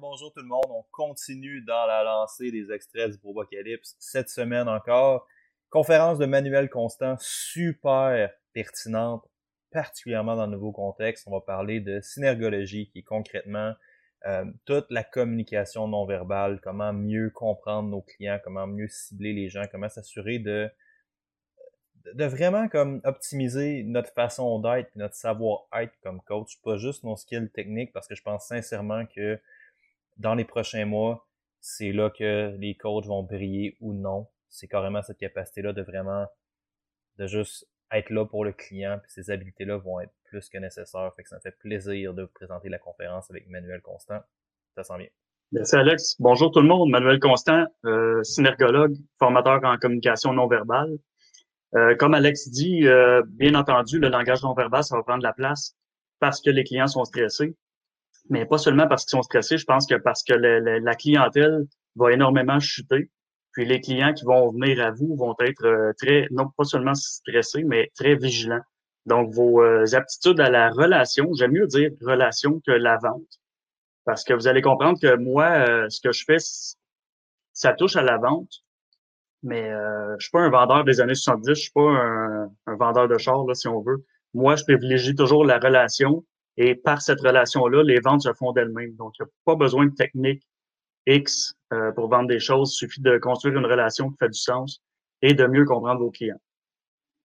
bonjour tout le monde, on continue dans la lancée des extraits du Probocalypse cette semaine encore. Conférence de Manuel Constant, super pertinente, particulièrement dans le nouveau contexte. On va parler de synergologie qui est concrètement euh, toute la communication non verbale, comment mieux comprendre nos clients, comment mieux cibler les gens, comment s'assurer de de vraiment comme optimiser notre façon d'être, notre savoir-être comme coach, pas juste nos skills techniques, parce que je pense sincèrement que dans les prochains mois, c'est là que les coachs vont briller ou non. C'est carrément cette capacité-là de vraiment, de juste être là pour le client, puis ces habiletés-là vont être plus que nécessaires. Fait que ça me fait plaisir de vous présenter la conférence avec Manuel Constant. Ça sent bien. Merci Alex. Bonjour tout le monde. Manuel Constant, euh, synergologue, formateur en communication non verbale. Euh, comme Alex dit, euh, bien entendu, le langage non verbal, ça va prendre la place parce que les clients sont stressés mais pas seulement parce qu'ils sont stressés, je pense que parce que la clientèle va énormément chuter. Puis les clients qui vont venir à vous vont être euh, très, non pas seulement stressés, mais très vigilants. Donc, vos euh, aptitudes à la relation, j'aime mieux dire relation que la vente. Parce que vous allez comprendre que moi, euh, ce que je fais, ça touche à la vente, mais euh, je suis pas un vendeur des années 70, je suis pas un, un vendeur de char, là, si on veut. Moi, je privilégie toujours la relation et par cette relation-là, les ventes se font d'elles-mêmes. Donc, il n'y a pas besoin de technique X euh, pour vendre des choses. Il suffit de construire une relation qui fait du sens et de mieux comprendre vos clients.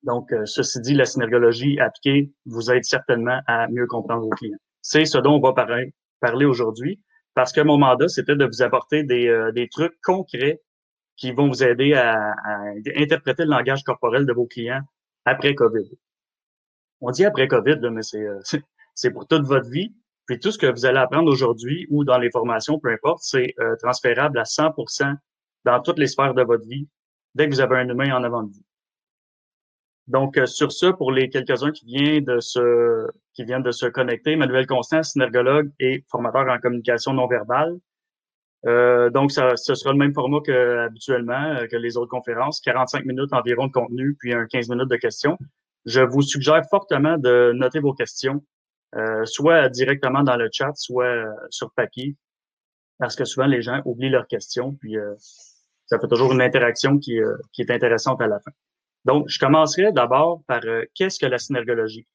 Donc, euh, ceci dit, la synergologie appliquée vous aide certainement à mieux comprendre vos clients. C'est ce dont on va parler, aujourd'hui parce que mon mandat, c'était de vous apporter des, euh, des, trucs concrets qui vont vous aider à, à, interpréter le langage corporel de vos clients après COVID. On dit après COVID, là, mais c'est c'est pour toute votre vie. Puis tout ce que vous allez apprendre aujourd'hui ou dans les formations, peu importe, c'est euh, transférable à 100% dans toutes les sphères de votre vie dès que vous avez un humain en avant de vous. Donc, euh, sur ce, pour les quelques-uns qui viennent de se qui viennent de se connecter, Manuel Constant, synergologue et formateur en communication non verbale. Euh, donc, ça, ce sera le même format que habituellement que les autres conférences, 45 minutes environ de contenu, puis un 15 minutes de questions. Je vous suggère fortement de noter vos questions euh, soit directement dans le chat, soit euh, sur papier, parce que souvent les gens oublient leurs questions, puis euh, ça fait toujours une interaction qui, qui, est intéressante à la fin. Donc, je commencerai d'abord par qu'est-ce que la synergologie?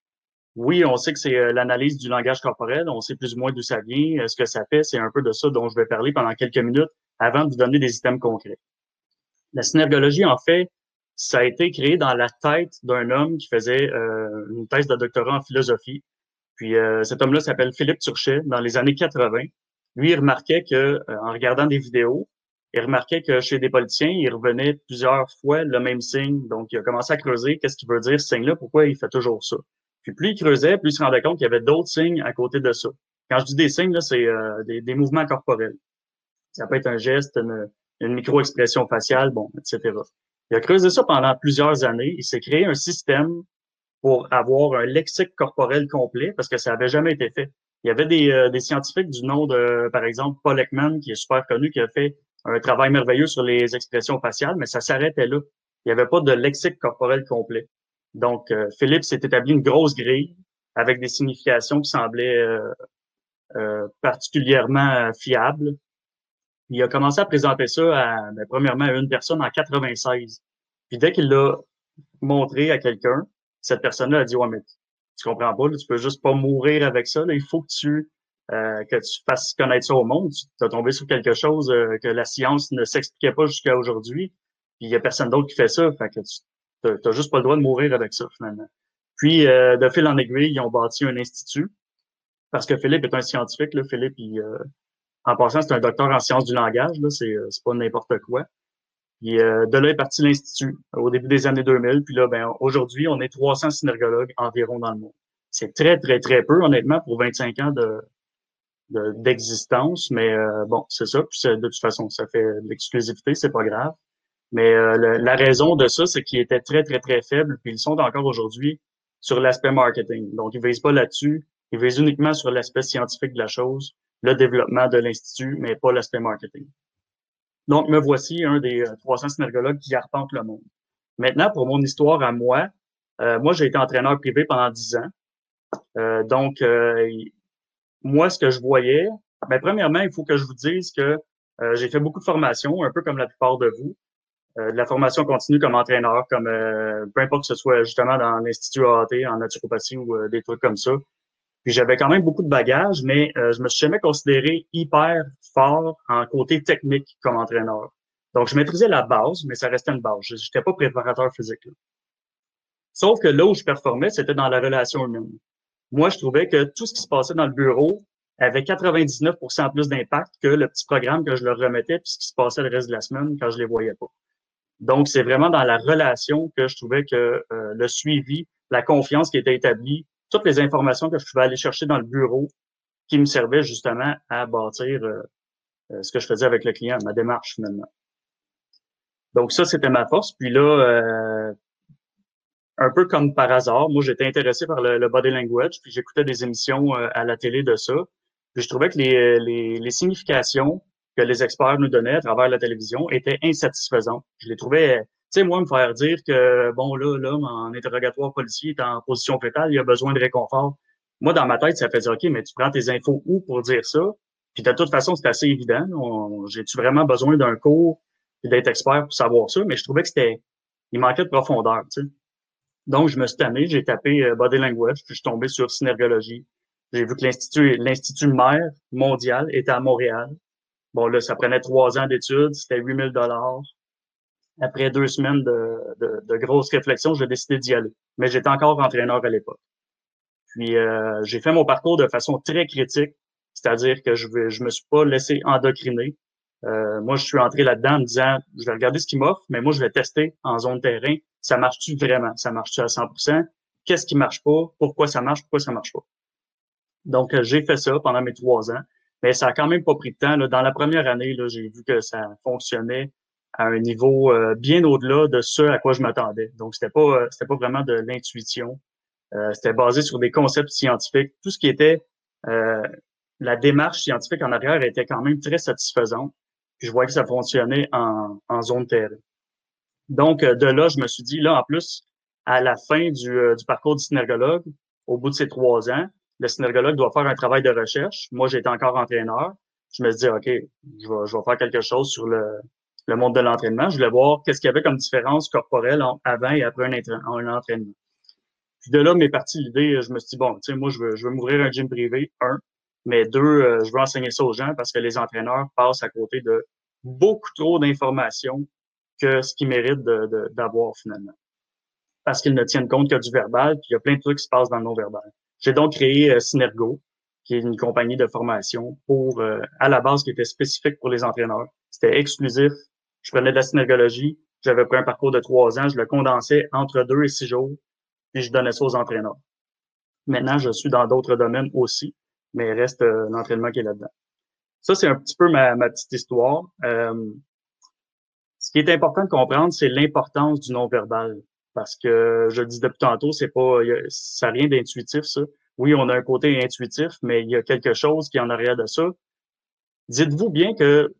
Oui, on sait que c'est l'analyse du langage corporel, on sait plus ou moins d'où ça vient, ce que ça fait, c'est un peu de ça dont je vais parler pendant quelques minutes avant de vous donner des items concrets. La synergologie, en fait, ça a été créé dans la tête d'un homme qui faisait une thèse de doctorat en philosophie, puis euh, cet homme-là s'appelle Philippe Turchet. Dans les années 80, lui, il remarquait que euh, en regardant des vidéos, il remarquait que chez des politiciens, il revenait plusieurs fois le même signe. Donc, il a commencé à creuser qu'est-ce qu'il veut dire ce signe-là, pourquoi il fait toujours ça? Puis plus il creusait, plus il se rendait compte qu'il y avait d'autres signes à côté de ça. Quand je dis des signes, c'est euh, des, des, mouvements corporels. Ça peut être un geste, une, une micro-expression faciale, bon, etc. Il a creusé ça pendant plusieurs années. Il s'est créé un système pour avoir un lexique corporel complet parce que ça n'avait jamais été fait. Il y avait des, euh, des, scientifiques du nom de, par exemple, Paul Ekman, qui est super connu, qui a fait un travail merveilleux sur les expressions faciales, mais ça s'arrêtait là. Il n'y avait pas de lexique corporel complet. Donc, euh, Philippe s'est établi une grosse grille avec des significations qui semblaient euh, euh particulièrement fiables. Il a commencé à présenter ça à, ben, premièrement à une personne en 96. Puis dès qu'il l'a montré à quelqu'un, cette personne-là a dit Ouais, mais tu comprends pas, tu peux juste pas mourir avec ça. il faut que tu euh, que tu fasses connaître ça au monde. Tu es tombé sur quelque chose euh, que la science ne s'expliquait pas jusqu'à aujourd'hui. Puis il y a personne d'autre qui fait ça. Fait que tu n'as juste pas le droit de mourir avec ça, finalement. Puis, euh, de fil en aiguille, ils ont bâti un institut. Parce que Philippe est un scientifique. Là. Philippe, il, en passant, c'est un docteur en sciences du langage. Là. C'est, c'est pas n'importe quoi. Puis euh, de là est parti l'Institut au début des années 2000. Puis là, ben, aujourd'hui, on est 300 synergologues environ dans le monde. C'est très, très, très peu, honnêtement, pour 25 ans de d'existence, mais euh, bon, c'est ça. De toute façon, ça fait l'exclusivité, c'est pas grave. Mais euh, la raison de ça, c'est qu'ils étaient très, très, très faibles, puis ils sont encore aujourd'hui sur l'aspect marketing. Donc, ils visent pas là-dessus. Ils visent uniquement sur l'aspect scientifique de la chose, le développement de l'Institut, mais pas l'aspect marketing. Donc, me voici un des 300 euh, synergologues qui arpentent le monde. Maintenant, pour mon histoire à moi, euh, moi, j'ai été entraîneur privé pendant 10 ans. Euh, donc, moi, ce que je voyais, Ben, premièrement, il faut que je vous dise que euh, j'ai fait beaucoup de formations, un peu comme la plupart de vous. Euh, de la formation continue comme entraîneur, comme euh, peu importe que ce soit justement dans l'Institut AAT, en naturopathie ou des trucs comme ça. Puis j'avais quand même beaucoup de bagages, mais je me suis jamais considéré hyper fort en côté technique comme entraîneur. Donc, je maîtrisais la base, mais ça restait une base. Je n'étais pas préparateur physique. Sauf que là où je performais, c'était dans la relation humaine. Moi, je trouvais que tout ce qui se passait dans le bureau avait 99% plus d'impact que le petit programme que je leur remettais puis ce qui se passait le reste de la semaine quand je les voyais pas. Donc, c'est vraiment dans la relation que je trouvais que euh, le suivi, la confiance qui était établie, toutes les informations que je pouvais aller chercher dans le bureau qui me servaient justement à bâtir euh, euh, ce que je faisais avec le client, ma démarche finalement. Donc ça, c'était ma force. Puis là, un peu comme par hasard, moi j'étais intéressé par le, body language, puis j'écoutais des émissions à la télé de ça. Puis je trouvais que les, les, les, significations que les experts nous donnaient à travers la télévision étaient insatisfaisantes. Je les trouvais, sais, moi, me faire dire que, bon, là, l'homme en interrogatoire policier est en position fétale, il a besoin de réconfort. Moi, dans ma tête, ça faisait, OK, mais tu prends tes infos où pour dire ça? Puis de toute façon, c'est assez évident. J'ai-tu vraiment besoin d'un cours et d'être expert pour savoir ça? Mais je trouvais que c'était, il manquait de profondeur, tu sais. Donc, je me suis tanné, j'ai tapé euh, Body Language, puis je suis tombé sur synergologie. J'ai vu que l'Institut, l'Institut mère mondial était à Montréal. Bon, là, ça prenait trois ans d'études, c'était 8000 dollars. Après deux semaines de, de, de grosses réflexions, j'ai décidé d'y aller. Mais j'étais encore entraîneur à l'époque. Puis euh, j'ai fait mon parcours de façon très critique, c'est-à-dire que je ne me suis pas laissé endocriner. Euh, moi, je suis entré là-dedans en me disant, je vais regarder ce qu'il m'offre, mais moi, je vais tester en zone terrain. Ça marche-tu vraiment? Ça marche-tu à 100% Qu'est-ce qui marche pas? Pourquoi ça marche? Pourquoi ça marche pas? Donc, euh, j'ai fait ça pendant mes trois ans, mais ça a quand même pas pris de temps. Là. Dans la première année, j'ai vu que ça fonctionnait à un niveau euh, bien au-delà de ce à quoi je m'attendais. Donc, c'était pas euh, c'était pas vraiment de l'intuition. c'était basé sur des concepts scientifiques. Tout ce qui était la démarche scientifique en arrière était quand même très satisfaisante. Puis je voyais que ça fonctionnait en, en zone terre. Donc, de là, je me suis dit, là, en plus, à la fin du, du parcours du synergologue, au bout de ces trois ans, le synergologue doit faire un travail de recherche. Moi, j'étais encore entraîneur. Je me dis, OK, je vais, je vais faire quelque chose sur le, le monde de l'entraînement. Je voulais voir qu'est-ce qu'il y avait comme différence corporelle avant et après un, entraînement. Puis de là, m'est partie l'idée, je me suis dit, bon, tu sais, moi, je veux, je veux m'ouvrir un gym privé, un, mais deux, euh, je veux enseigner ça aux gens parce que les entraîneurs passent à côté de beaucoup trop d'informations que ce qu'ils méritent d'avoir finalement. Parce qu'ils ne tiennent compte que du verbal, puis il y a plein de trucs qui se passent dans le non-verbal. J'ai donc créé euh, Synergo, qui est une compagnie de formation pour, euh, à la base, qui était spécifique pour les entraîneurs. C'était exclusif. Je prenais de la synergologie. J'avais pris un parcours de trois ans. Je le condensais entre deux et six jours. Puis je donnais ça aux entraîneurs. Maintenant, je suis dans d'autres domaines aussi, mais il reste euh, l'entraînement qui est là-dedans. Ça, c'est un petit peu ma, petite histoire. ce qui est important de comprendre, c'est l'importance du non-verbal. Parce que je le dis depuis tantôt, c'est pas, ça rien d'intuitif, ça. Oui, on a un côté intuitif, mais il y a quelque chose qui est en arrière de ça. Dites-vous bien que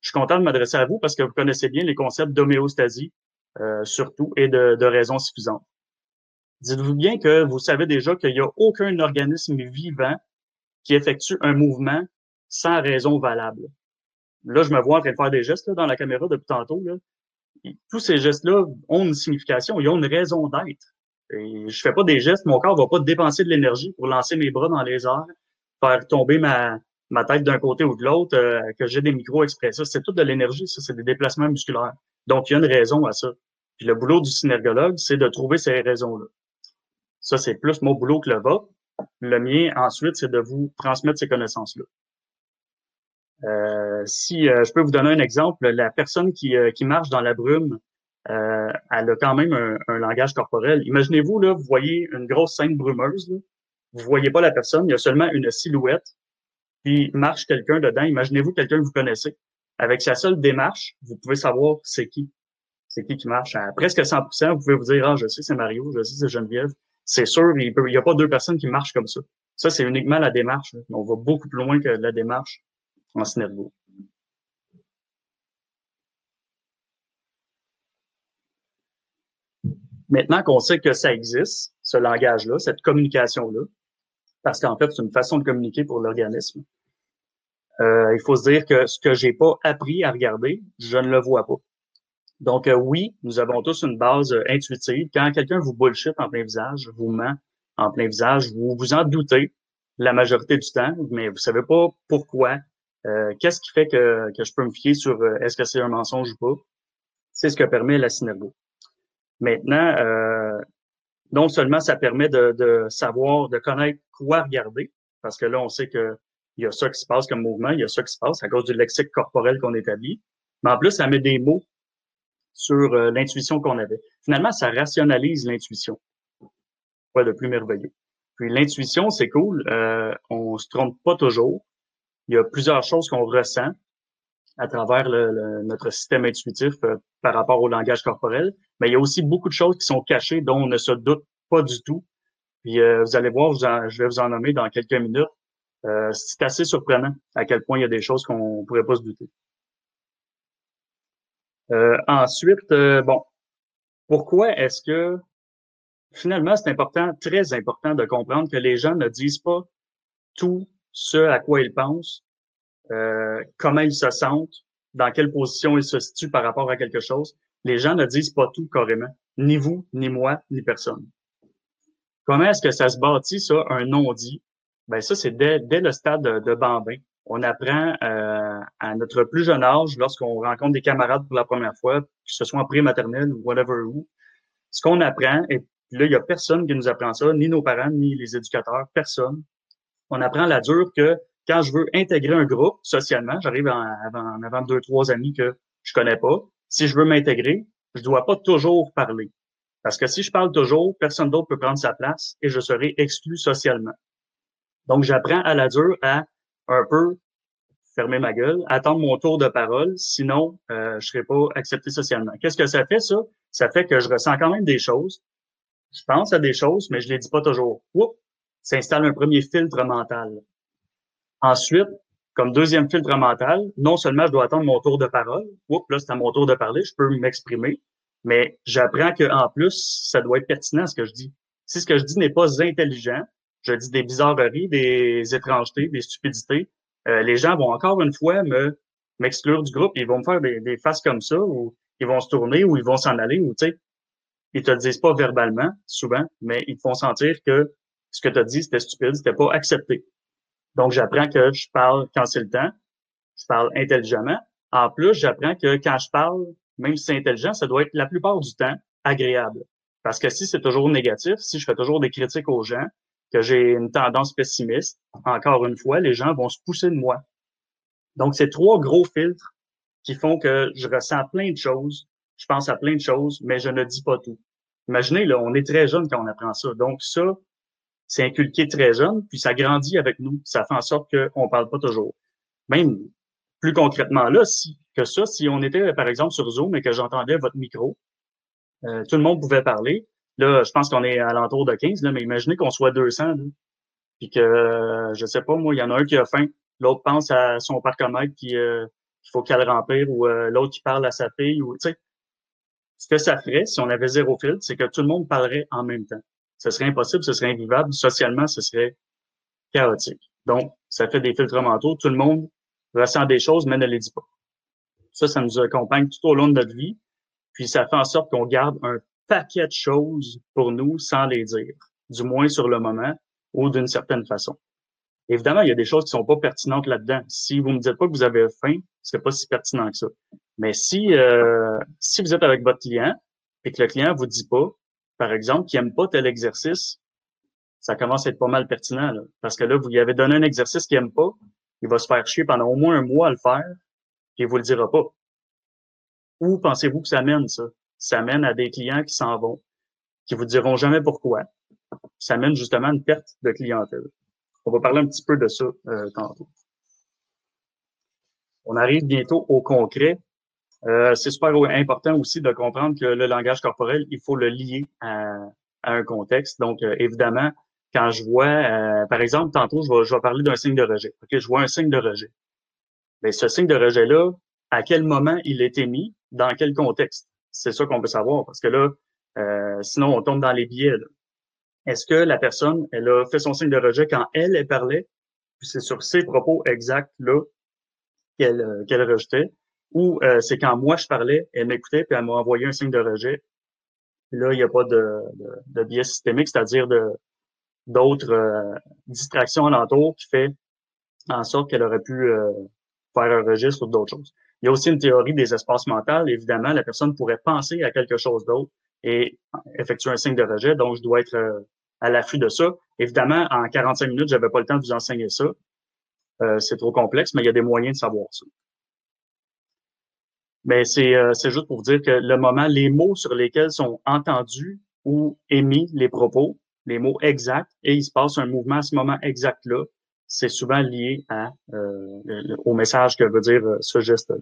je suis content de m'adresser à vous parce que vous connaissez bien les concepts d'homéostasie, euh, surtout, et de, de raison suffisante. Dites-vous bien que vous savez déjà qu'il n'y a aucun organisme vivant qui effectue un mouvement sans raison valable. Là, je me vois en train de faire des gestes dans la caméra depuis tantôt. Là tous ces gestes-là ont une signification, ils ont une raison d'être. Et je fais pas des gestes, mon corps va pas dépenser de l'énergie pour lancer mes bras dans les airs, faire tomber ma, ma tête d'un côté ou de l'autre, euh, que j'ai des micro-expressifs. C'est tout de l'énergie, ça, c'est des déplacements musculaires. Donc, il y a une raison à ça. Puis le boulot du synergologue, c'est de trouver ces raisons-là. Ça, c'est plus mon boulot que le vôtre. Le mien, ensuite, c'est de vous transmettre ces connaissances-là. Euh, si euh, je peux vous donner un exemple, la personne qui, qui marche dans la brume, elle a quand même un, langage corporel. Imaginez-vous, là, vous voyez une grosse scène brumeuse, vous voyez pas la personne, il y a seulement une silhouette, puis marche quelqu'un dedans. Imaginez-vous quelqu'un que vous connaissez. Avec sa seule démarche, vous pouvez savoir c'est qui. C'est qui qui marche à presque 100%. Vous pouvez vous dire, ah, je sais, c'est Mario, je sais, c'est Geneviève. C'est sûr, il n'y a pas deux personnes qui marchent comme ça. Ça, c'est uniquement la démarche. On va beaucoup plus loin que la démarche en Synergo. Maintenant qu'on sait que ça existe, ce langage-là, cette communication-là, parce qu'en fait, c'est une façon de communiquer pour l'organisme, euh, il faut se dire que ce que j'ai pas appris à regarder, je ne le vois pas. Donc euh, oui, nous avons tous une base euh, intuitive. Quand quelqu'un vous bullshit en plein visage, vous ment en plein visage, vous vous en doutez la majorité du temps, mais vous savez pas pourquoi. Qu'est-ce qui fait que, que je peux me fier sur est-ce que c'est un mensonge ou pas? C'est ce que permet la synergie. Maintenant, non seulement ça permet de, savoir, de connaître quoi regarder, parce que là, on sait que il y a ça qui se passe comme mouvement, il y a ça qui se passe à cause du lexique corporel qu'on établit. Mais en plus, ça met des mots sur euh, l'intuition qu'on avait. Finalement, ça rationalise l'intuition. Quoi de plus merveilleux. Puis l'intuition, c'est cool. Euh, on se trompe pas toujours. Il y a plusieurs choses qu'on ressent à travers le, notre système intuitif euh, par rapport au langage corporel. Mais il y a aussi beaucoup de choses qui sont cachées dont on ne se doute pas du tout. Puis euh, vous allez voir, je vais vous en nommer dans quelques minutes. Euh, c'est assez surprenant à quel point il y a des choses qu'on pourrait pas se douter. Euh, ensuite, euh, bon, pourquoi est-ce que finalement c'est important, très important de comprendre que les gens ne disent pas tout ce à quoi ils pensent, comment ils se sentent, dans quelle position ils se situent par rapport à quelque chose. Les gens ne disent pas tout carrément, ni vous, ni moi, ni personne. Comment est-ce que ça se bâtit, ça, un non-dit? Ben ça, c'est dès, dès le stade de, de bambin. On apprend euh, à notre plus jeune âge, lorsqu'on rencontre des camarades pour la première fois, que ce soit en pré-maternelle ou whatever où, ce qu'on apprend, et là, il n'y a personne qui nous apprend ça, ni nos parents, ni les éducateurs, personne. On apprend la dure que quand je veux intégrer un groupe socialement, j'arrive en, en avant deux, trois amis que je connais pas. Si je veux m'intégrer, je dois pas toujours parler. Parce que si je parle toujours, personne d'autre peut prendre sa place et je serai exclu socialement. Donc, j'apprends à la dure à un peu fermer ma gueule, attendre mon tour de parole, sinon euh, je serai pas accepté socialement. Qu'est-ce que ça fait, ça? Ça fait que je ressens quand même des choses. Je pense à des choses, mais je les dis pas toujours. Oups, s'installe un premier filtre mental. Ensuite, comme deuxième filtre mental, non seulement je dois attendre mon tour de parole, oups, là, c'est à mon tour de parler, je peux m'exprimer, mais j'apprends qu'en plus, ça doit être pertinent ce que je dis. Si ce que je dis n'est pas intelligent, je dis des bizarreries, des étrangetés, des stupidités, euh, les gens vont encore une fois me m'exclure du groupe, ils vont me faire des, des faces comme ça, ou ils vont se tourner, ou ils vont s'en aller, ou tu sais, ils te le disent pas verbalement, souvent, mais ils te font sentir que ce que tu as dit, c'était stupide, c'était pas accepté. Donc, j'apprends que je parle quand c'est le temps, je parle intelligemment. En plus, j'apprends que quand je parle, même si c'est intelligent, ça doit être la plupart du temps agréable. Parce que si c'est toujours négatif, si je fais toujours des critiques aux gens, que j'ai une tendance pessimiste, encore une fois, les gens vont se pousser de moi. Donc, c'est trois gros filtres qui font que je ressens plein de choses, je pense à plein de choses, mais je ne dis pas tout. Imaginez, là, on est très jeune quand on apprend ça. Donc, ça, c'est inculqué très jeune, puis ça grandit avec nous. Ça fait en sorte qu'on ne parle pas toujours. Même plus concrètement, là, si, que ça, si on était, par exemple, sur Zoom et que j'entendais votre micro, euh, tout le monde pouvait parler, Là, je pense qu'on est à l'entour de 15, là, mais imaginez qu'on soit 200, puis que, je sais pas, moi, il y en a un qui a faim, l'autre pense à son parcomètre qui, euh, qu'il faut qu'elle remplir, ou euh, l'autre qui parle à sa fille, ou, tu sais. Ce que ça ferait, si on avait zéro filtre, c'est que tout le monde parlerait en même temps. Ce serait impossible, ce serait invivable. Socialement, ce serait chaotique. Donc, ça fait des filtres mentaux. Tout le monde ressent des choses, mais ne les dit pas. Ça, ça nous accompagne tout au long de notre vie. Puis, ça fait en sorte qu'on garde un paquet de choses pour nous sans les dire, du moins sur le moment ou d'une certaine façon. Évidemment, il y a des choses qui sont pas pertinentes là-dedans. Si vous me dites pas que vous avez faim, c'est pas si pertinent que ça. Mais si euh, si vous êtes avec votre client et que le client vous dit pas, par exemple, qu'il aime pas tel exercice, ça commence à être pas mal pertinent parce que là vous lui avez donné un exercice qu'il aime pas, il va se faire chier pendant au moins un mois à le faire, et il vous le dira pas. Où pensez-vous que ça mène ça? Ça mène à des clients qui s'en vont, qui vous diront jamais pourquoi. Ça mène justement à une perte de clientèle. On va parler un petit peu de ça euh, tantôt. On arrive bientôt au concret. Euh, c'est super important aussi de comprendre que le langage corporel, il faut le lier à, un contexte. Donc, euh, évidemment, quand je vois, par exemple, tantôt, je vais, je vais parler d'un signe de rejet. OK, je vois un signe de rejet. Mais ce signe de rejet-là, à quel moment il est émis, dans quel contexte? C'est ça qu'on veut savoir parce que là, euh, sinon on tombe dans les biais. Est-ce que la personne, elle a fait son signe de rejet quand elle, elle parlait, puis c'est sur ses propos exacts là qu'elle euh, qu'elle rejetait, ou euh, c'est quand moi je parlais, elle m'écoutait, puis elle m'a envoyé un signe de rejet. là, il n'y a pas de, de, biais systémique, c'est-à-dire de d'autres euh, distractions alentour qui fait en sorte qu'elle aurait pu faire un registre ou d'autres choses. Il y a aussi une théorie des espaces mentaux. Évidemment, la personne pourrait penser à quelque chose d'autre et effectuer un signe de rejet, donc je dois être à l'affût de ça. Évidemment, en 45 minutes, j'avais pas le temps de vous enseigner ça. Euh, c'est trop complexe, mais il y a des moyens de savoir ça. Mais c'est euh, juste pour dire que le moment, les mots sur lesquels sont entendus ou émis les propos, les mots exacts, et il se passe un mouvement à ce moment exact-là, c'est souvent lié à, euh, au message que veut dire ce geste-là.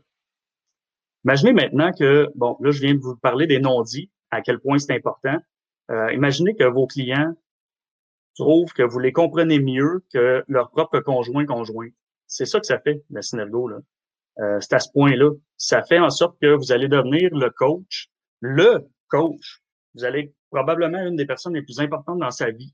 Imaginez maintenant que, bon, là, je viens de vous parler des non-dits, à quel point c'est important. imaginez que vos clients trouvent que vous les comprenez mieux que leur propre conjoint conjoint. C'est ça que ça fait, la synergo. Là. Euh, c'est à ce point-là. Ça fait en sorte que vous allez devenir le coach, le coach. Vous allez probablement une des personnes les plus importantes dans sa vie.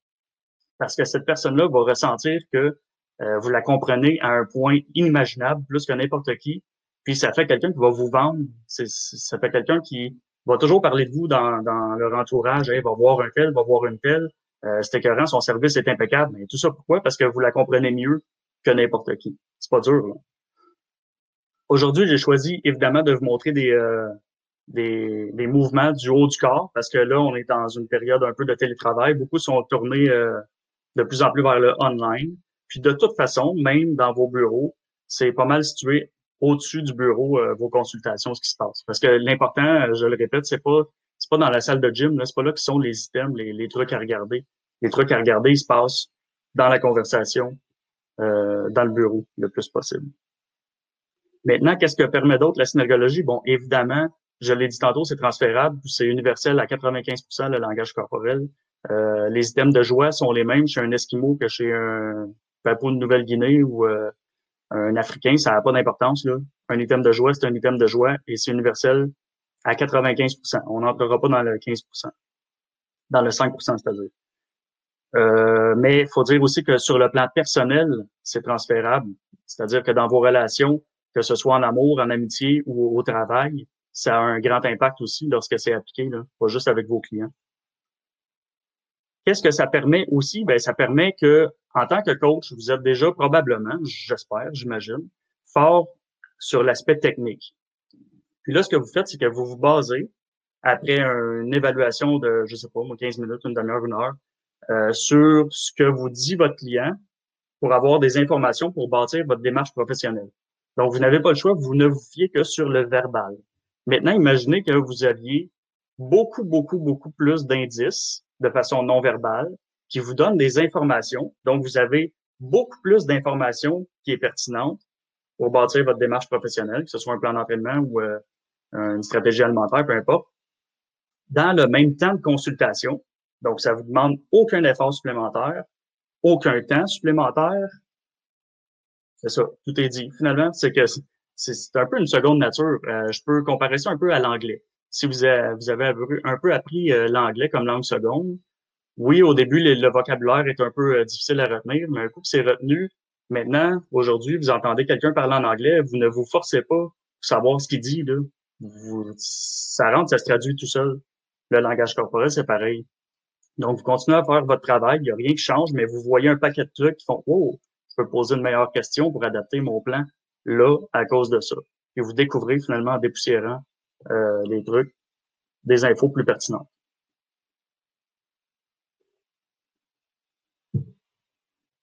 Parce que cette personne-là va ressentir que euh, vous la comprenez à un point inimaginable, plus que n'importe qui. Puis ça fait quelqu'un qui va vous vendre. ça fait quelqu'un qui va toujours parler de vous dans, dans leur entourage. va voir un tel, va voir une telle. Euh, c'est écœurant, son service est impeccable. Mais tout ça pourquoi? Parce que vous la comprenez mieux que n'importe qui. C'est pas dur. Aujourd'hui, j'ai choisi évidemment de vous montrer des, euh, des, des, mouvements du haut du corps parce que là, on est dans une période un peu de télétravail. Beaucoup sont tournés euh, de plus en plus vers le online. Puis de toute façon, même dans vos bureaux, c'est pas mal situé au-dessus du bureau euh, vos consultations, ce qui se passe. Parce que l'important, je le répète, c'est pas c'est pas dans la salle de gym, c'est pas là que sont les items, les, les, trucs à regarder. Les trucs à regarder, ils se passent dans la conversation, euh, dans le bureau, le plus possible. Maintenant, qu'est-ce que permet d'autre la synergologie? Bon, évidemment, je l'ai dit tantôt, c'est transférable, c'est universel à 95% le langage corporel. Euh, les items de joie sont les mêmes chez un Esquimau que chez un Papou de Nouvelle-Guinée ou euh, un Africain, ça n'a pas d'importance. Un item de joie, c'est un item de joie et c'est universel à 95% On n'entrera pas dans le 15% dans le 5% c'est-à-dire. Euh, mais il faut dire aussi que sur le plan personnel, c'est transférable. C'est-à-dire que dans vos relations, que ce soit en amour, en amitié ou au travail, ça a un grand impact aussi lorsque c'est appliqué, là, pas juste avec vos clients. Qu'est-ce que ça permet aussi? Ben, ça permet que, en tant que coach, vous êtes déjà probablement, j'espère, j'imagine, fort sur l'aspect technique. Puis là, ce que vous faites, c'est que vous vous basez, après une évaluation de, je sais pas, 15 minutes, une demi-heure, une heure, euh, sur ce que vous dit votre client pour avoir des informations pour bâtir votre démarche professionnelle. Donc, vous n'avez pas le choix, vous ne vous fiez que sur le verbal. Maintenant, imaginez que vous aviez beaucoup, beaucoup, beaucoup plus d'indices de façon non verbale qui vous donnent des informations. Donc, vous avez beaucoup plus d'informations qui est pertinente pour bâtir votre démarche professionnelle, que ce soit un plan d'entraînement ou euh, une stratégie alimentaire, peu importe, dans le même temps de consultation. Donc, ça vous demande aucun effort supplémentaire, aucun temps supplémentaire. C'est ça, tout est dit. Finalement, c'est que c'est un peu une seconde nature. Euh, je peux comparer ça un peu à l'anglais. Si vous avez, vous avez un peu appris euh, l'anglais comme langue seconde, oui, au début, le, vocabulaire est un peu euh, difficile à retenir, mais un coup que c'est retenu, maintenant, aujourd'hui, vous entendez quelqu'un parler en anglais, vous ne vous forcez pas pour savoir ce qu'il dit. Là ça rentre, ça se traduit tout seul. Le langage corporel, c'est pareil. Donc, vous continuez à faire votre travail, il n'y a rien qui change, mais vous voyez un paquet de trucs qui font Oh, je peux poser une meilleure question pour adapter mon plan là à cause de ça. Et vous découvrez finalement en dépoussiérant euh, les trucs, des infos plus pertinentes.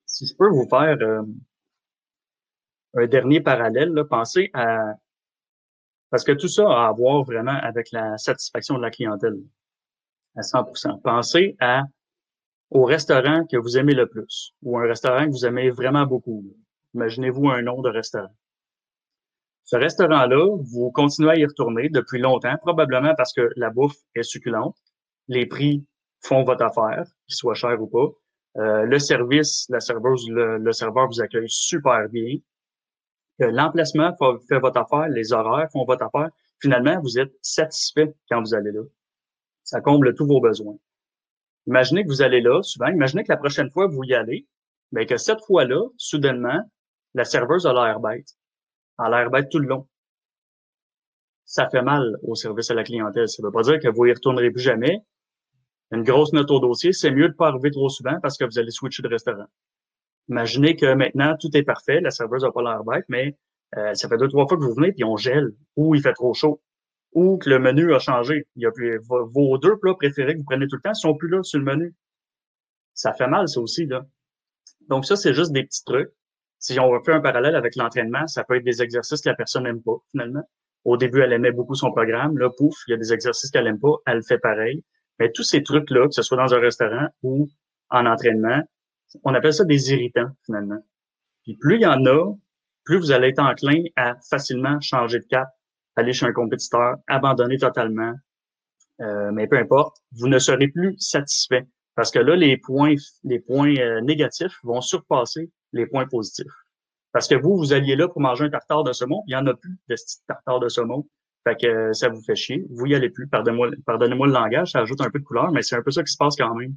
Si je peux vous faire euh, un dernier parallèle, là, pensez à parce que tout ça a à voir vraiment avec la satisfaction de la clientèle à 100% Pensez à, au restaurant que vous aimez le plus ou un restaurant que vous aimez vraiment beaucoup. Imaginez-vous un nom de restaurant. Ce restaurant-là, vous continuez à y retourner depuis longtemps, probablement parce que la bouffe est succulente, les prix font votre affaire, qu'il soit cher ou pas. Euh, le service, la serveuse, le, le serveur vous accueille super bien l'emplacement fait votre affaire, les horaires font votre affaire. Finalement, vous êtes satisfait quand vous allez là. Ça comble tous vos besoins. Imaginez que vous allez là, souvent, imaginez que la prochaine fois vous y allez, mais que cette fois-là, soudainement, la serveuse a l'air bête. à l'air bête tout le long. Ça fait mal au service à la clientèle. Ça ne veut pas dire que vous y retournerez plus jamais. Une grosse note au dossier, c'est mieux de pas arriver trop souvent parce que vous allez switcher de restaurant. Imaginez que maintenant, tout est parfait, la serveuse n'a pas l'air bête, mais euh, ça fait deux, trois fois que vous venez, puis on gèle, ou il fait trop chaud, ou que le menu a changé. Il y a plus, vos deux plats préférés que vous prenez tout le temps sont plus là sur le menu. Ça fait mal, ça aussi, là. Donc, ça, c'est juste des petits trucs. Si on fait un parallèle avec l'entraînement, ça peut être des exercices que la personne n'aime pas, finalement. Au début, elle aimait beaucoup son programme. Là, pouf, il y a des exercices qu'elle aime pas, elle fait pareil. Mais tous ces trucs-là, que ce soit dans un restaurant ou en entraînement, on appelle ça des irritants, finalement. Puis plus il y en a, plus vous allez être enclin à facilement changer de cap, aller chez un compétiteur, abandonner totalement. Euh, mais peu importe, vous ne serez plus satisfait. Parce que là, les points, les points euh, négatifs vont surpasser les points positifs. Parce que vous, vous alliez là pour manger un tartare de saumon, il n'y en a plus de ce tartare de saumon. Fait que euh, ça vous fait chier. Vous y allez plus. Pardonnez-moi pardonnez le langage, ça ajoute un peu de couleur, mais c'est un peu ça qui se passe quand même.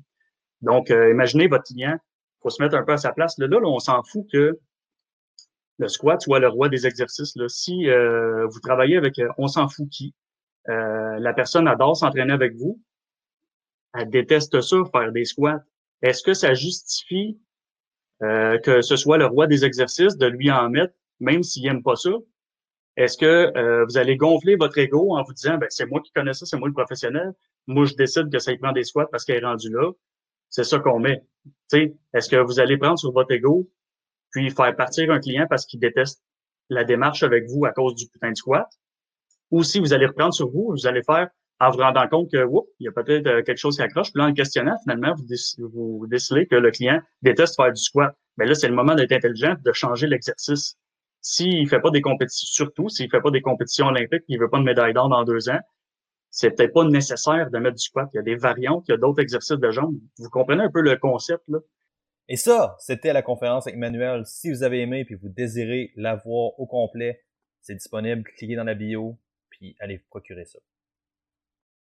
Donc, imaginez votre client faut se mettre un peu à sa place. Là, là, on s'en fout que le squat soit le roi des exercices. Là. Si euh, vous travaillez avec, euh, on s'en fout qui, euh, la personne adore s'entraîner avec vous, elle déteste ça, faire des squats. Est-ce que ça justifie que ce soit le roi des exercices de lui en mettre, même s'il aime pas ça? Est-ce que vous allez gonfler votre ego en vous disant, ben, c'est moi qui connais ça, c'est moi le professionnel, moi je décide que ça y prend des squats parce qu'elle est rendue là, c'est ça qu'on met. Est-ce que vous allez prendre sur votre ego puis faire partir un client parce qu'il déteste la démarche avec vous à cause du putain de squat? Ou si vous allez reprendre sur vous, vous allez faire en vous rendant compte que whoop, il y a peut-être euh, quelque chose qui accroche. Puis là, en questionnant, finalement, vous, vous décidez que le client déteste faire du squat. Mais là, c'est le moment d'être intelligent de changer l'exercice. S'il fait pas des compétitions, surtout s'il fait pas des compétitions olympiques, il veut pas de médaille d'or dans deux ans, c'est peut-être pas nécessaire de mettre du squat. Il y a des variantes, il y a d'autres exercices de jambes. Vous comprenez un peu le concept, là? Et ça, c'était la conférence avec Manuel. Si vous avez aimé et vous désirez la voir au complet, c'est disponible. Cliquez dans la bio, puis allez vous procurer ça.